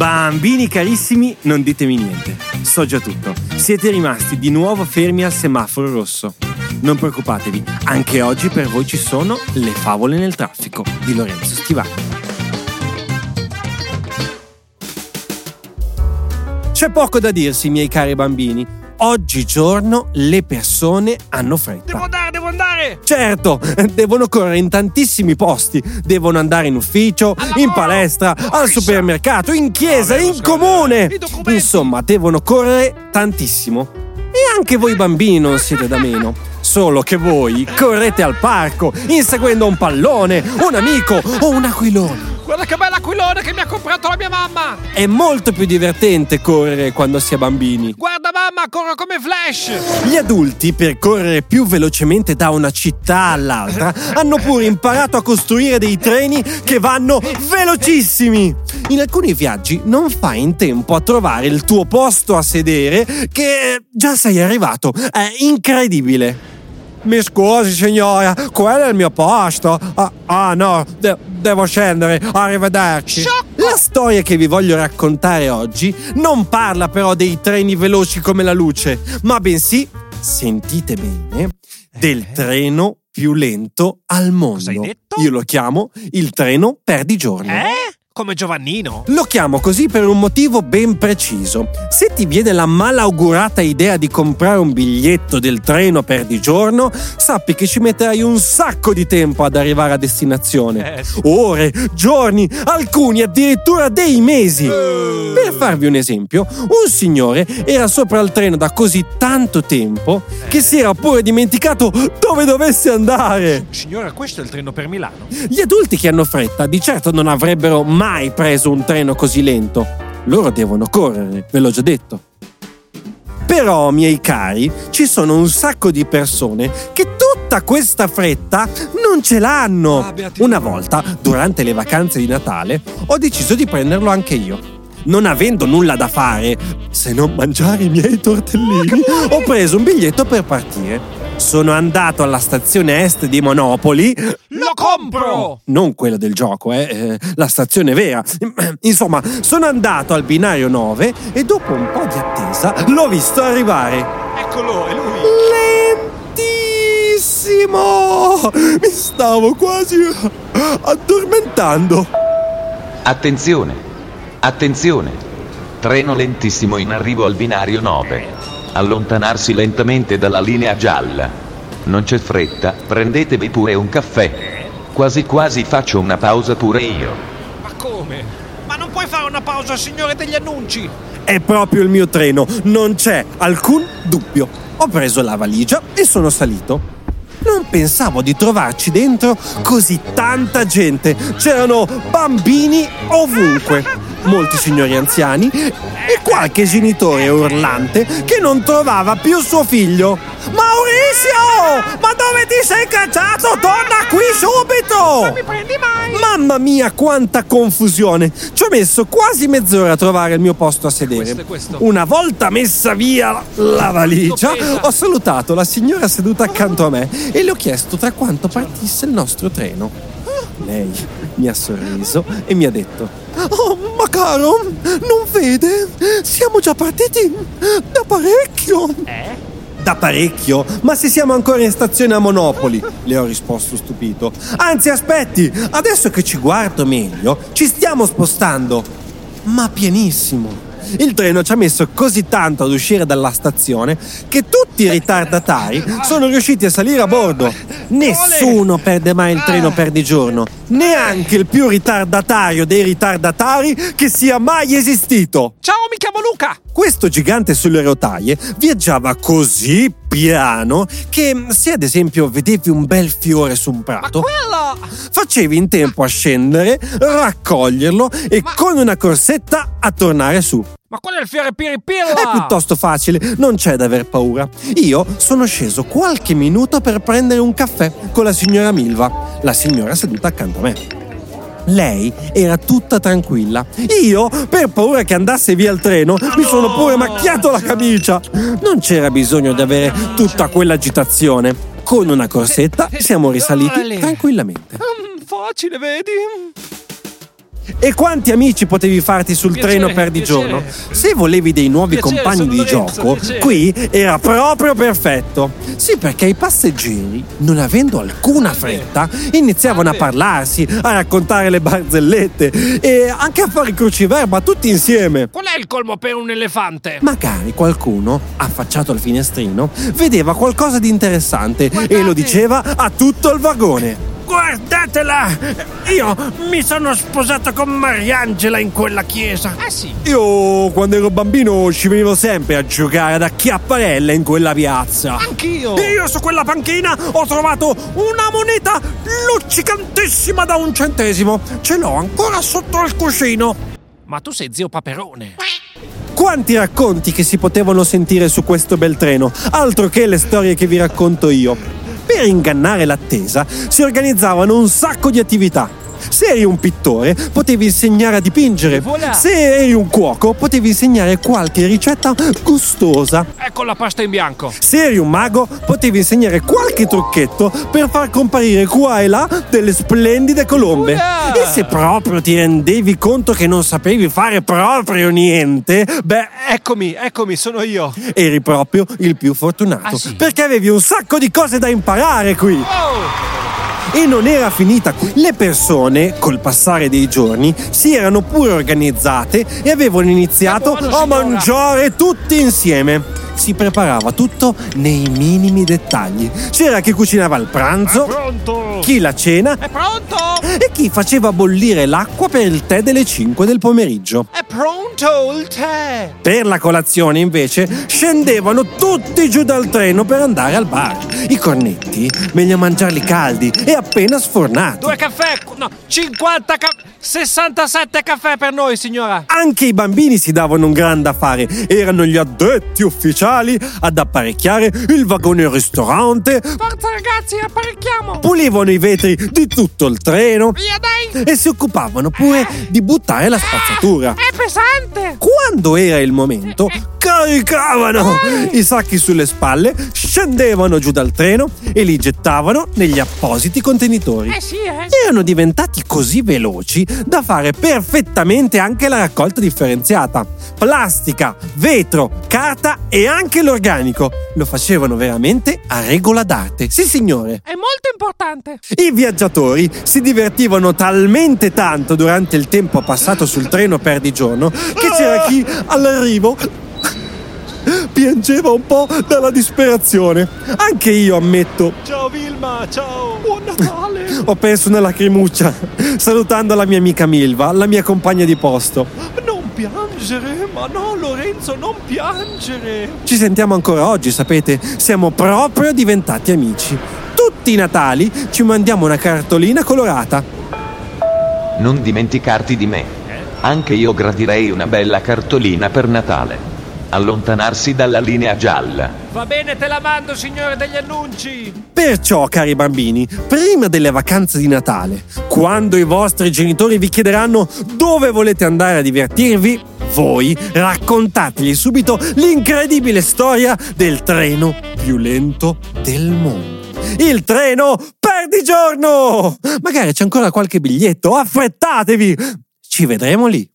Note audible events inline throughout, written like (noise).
Bambini carissimi, non ditemi niente. So già tutto. Siete rimasti di nuovo fermi al semaforo rosso. Non preoccupatevi, anche oggi per voi ci sono le favole nel traffico di Lorenzo Stivani. C'è poco da dirsi, miei cari bambini. Oggigiorno le persone hanno fretta. Devo andare, devo andare! Certo, devono correre in tantissimi posti. Devono andare in ufficio, Al in palestra, in al supermercato, in chiesa, Avevo in comune. Insomma, devono correre tantissimo. E anche voi bambini non siete da meno. Solo che voi correte al parco, inseguendo un pallone, un amico o un aquilone. Guarda che bella aquilone che mi ha comprato la mia mamma! È molto più divertente correre quando si è bambini. Guarda mamma, corro come Flash! Gli adulti, per correre più velocemente da una città all'altra, hanno pure imparato a costruire dei treni che vanno velocissimi. In alcuni viaggi non fai in tempo a trovare il tuo posto a sedere che già sei arrivato. È incredibile. Mi scusi signora, quello è il mio posto. Ah, ah, no, de- devo scendere. Arrivederci. Sciocco! La storia che vi voglio raccontare oggi non parla però dei treni veloci come la luce, ma bensì, sentite bene, del treno più lento al mondo. Cosa hai detto? Io lo chiamo il treno perdigiorno. Eh? Come Giovannino? Lo chiamo così per un motivo ben preciso. Se ti viene la malaugurata idea di comprare un biglietto del treno per di giorno, sappi che ci metterai un sacco di tempo ad arrivare a destinazione. Eh, sì. Ore, giorni, alcuni addirittura dei mesi. Eh. Per farvi un esempio, un signore era sopra il treno da così tanto tempo che si era pure dimenticato dove dovesse andare. Signora, questo è il treno per Milano. Gli adulti che hanno fretta di certo non avrebbero mai preso un treno così lento. Loro devono correre, ve l'ho già detto. Però, miei cari, ci sono un sacco di persone che tutta questa fretta non ce l'hanno. Ah. Una volta, durante le vacanze di Natale, ho deciso di prenderlo anche io. Non avendo nulla da fare, se non mangiare i miei tortellini, ho preso un biglietto per partire. Sono andato alla stazione est di Monopoli Lo compro! non quella del gioco, eh, eh, la stazione vera. (clears throat) Insomma, sono andato al binario 9 e dopo un po' di attesa l'ho visto arrivare. Eccolo, è lui! Lentissimo! Mi stavo quasi addormentando. Attenzione! Attenzione! Treno lentissimo in arrivo al binario 9. Allontanarsi lentamente dalla linea gialla. Non c'è fretta, prendetevi pure un caffè. Quasi quasi faccio una pausa pure io. Ma come? Ma non puoi fare una pausa, signore degli annunci? È proprio il mio treno, non c'è alcun dubbio. Ho preso la valigia e sono salito. Non pensavo di trovarci dentro così tanta gente. C'erano bambini ovunque, molti signori anziani e qualche genitore urlante che non trovava più suo figlio. Maurizio! Ma dove ti sei cacciato? Torna qui subito! Mi prendi mai? Mamma mia, quanta confusione! Ci ho messo quasi mezz'ora a trovare il mio posto a sedere. Questo questo. Una volta messa via la- valigia, ho salutato la signora seduta accanto a me e le ho chiesto tra quanto partisse il nostro treno. Lei mi ha sorriso e mi ha detto: Oh, ma caro, non vede? Siamo già partiti da parecchio. Eh? Da parecchio? Ma se siamo ancora in stazione a Monopoli, le ho risposto stupito. Anzi, aspetti, adesso che ci guardo meglio, ci stiamo spostando. Ma pienissimo. Il treno ci ha messo così tanto ad uscire dalla stazione che tutti i ritardatari sono riusciti a salire a bordo. Nessuno perde mai il treno per di giorno, neanche il più ritardatario dei ritardatari che sia mai esistito. Ciao, mi chiamo Luca! Questo gigante sulle rotaie viaggiava così piano che se ad esempio vedevi un bel fiore su un prato, facevi in tempo a scendere, raccoglierlo e con una corsetta a tornare su. Ma quello è il fiore piripilla! È piuttosto facile, non c'è da aver paura. Io sono sceso qualche minuto per prendere un caffè con la signora Milva, la signora seduta accanto a me. Lei era tutta tranquilla. Io, per paura che andasse via il treno, mi sono pure macchiato la camicia. Non c'era bisogno di avere tutta quell'agitazione. Con una corsetta siamo risaliti tranquillamente. Mm, facile, vedi? E quanti amici potevi farti sul Piacere, treno per di piacere. giorno? Se volevi dei nuovi Piacere, compagni di Lorenzo, gioco, piacere. qui era proprio perfetto. Sì, perché i passeggeri, non avendo alcuna fretta, iniziavano a parlarsi, a raccontare le barzellette e anche a fare cruciverba tutti insieme. Qual è il colmo per un elefante? Magari qualcuno, affacciato al finestrino, vedeva qualcosa di interessante e Guardate! lo diceva a tutto il vagone. Guardatela! Io mi sono sposato con Mariangela in quella chiesa. Eh sì. Io quando ero bambino ci venivo sempre a giocare ad acchiapparelle in quella piazza. Anch'io. Io su quella panchina ho trovato una moneta luccicantissima da un centesimo. Ce l'ho ancora sotto al cuscino. Ma tu sei zio Paperone. Quanti racconti che si potevano sentire su questo bel treno, altro che le storie che vi racconto io. Per ingannare l'attesa si organizzavano un sacco di attività. Se eri un pittore, potevi insegnare a dipingere. Voilà. Se eri un cuoco, potevi insegnare qualche ricetta gustosa. Ecco la pasta in bianco. Se eri un mago, potevi insegnare qualche trucchetto per far comparire qua e là delle splendide colombe. Ura! E se proprio ti rendevi conto che non sapevi fare proprio niente, beh, Eccomi, eccomi, sono io. eri proprio il più fortunato. Ah, sì? Perché avevi un sacco di cose da imparare qui. Oh! E non era finita qui. Le persone, col passare dei giorni, si erano pure organizzate e avevano iniziato a mangiare tutti insieme. Si preparava tutto nei minimi dettagli. C'era chi cucinava il pranzo, chi la cena È pronto? e chi faceva bollire l'acqua per il tè delle 5 del pomeriggio. È pronto il tè. Per la colazione, invece, scendevano tutti giù dal treno per andare al bar. I cornetti, meglio mangiarli caldi e appena sfornati. Due caffè. No, 50 caffè. 67 caffè per noi, signora. Anche i bambini si davano un gran da fare. Erano gli addetti ufficiali ad apparecchiare il vagone ristorante, Forza ragazzi, apparecchiamo. pulivano i vetri di tutto il treno Via dai. e si occupavano pure di buttare la spazzatura. È pesante. Quando era il momento, caricavano i sacchi sulle spalle, scendevano giù dal treno e li gettavano negli appositi contenitori. Eh sì, eh. Erano diventati così veloci da fare perfettamente anche la raccolta differenziata. Plastica, vetro, carta e anche l'organico. Lo facevano veramente a regola d'arte. Sì, signore. È molto importante. I viaggiatori si divertivano talmente tanto durante il tempo passato sul treno per di giorno che c'era chi all'arrivo piangeva un po' dalla disperazione. Anche io ammetto, Ciao Vilma, ciao. Buon Natale. ho perso una lacrimuccia salutando la mia amica Milva, la mia compagna di posto. Non piangere, ma no Lorenzo, non piangere. Ci sentiamo ancora oggi, sapete? Siamo proprio diventati amici. Tutti i Natali ci mandiamo una cartolina colorata. Non dimenticarti di me. Anche io gradirei una bella cartolina per Natale. Allontanarsi dalla linea gialla. Va bene, te la mando, signore degli annunci. Perciò, cari bambini, prima delle vacanze di Natale, quando i vostri genitori vi chiederanno dove volete andare a divertirvi, voi raccontategli subito l'incredibile storia del treno più lento del mondo. Il treno perdigiorno! Magari c'è ancora qualche biglietto, affrettatevi! Ci vedremo lì.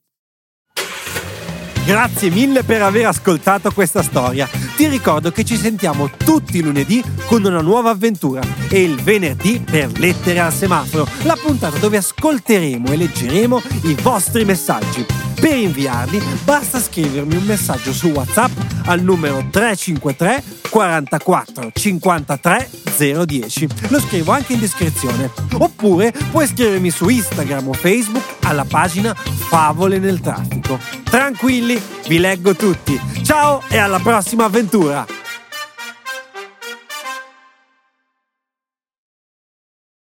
Grazie mille per aver ascoltato questa storia. Ti ricordo che ci sentiamo tutti i lunedì con una nuova avventura e il venerdì per Lettere al semaforo, la puntata dove ascolteremo e leggeremo i vostri messaggi. Per inviarli basta scrivermi un messaggio su WhatsApp al numero 353 44 53 010. Lo scrivo anche in descrizione. Oppure puoi scrivermi su Instagram o Facebook alla pagina Favole nel traffico. Tranquilli, vi leggo tutti. Ciao e alla prossima avventura!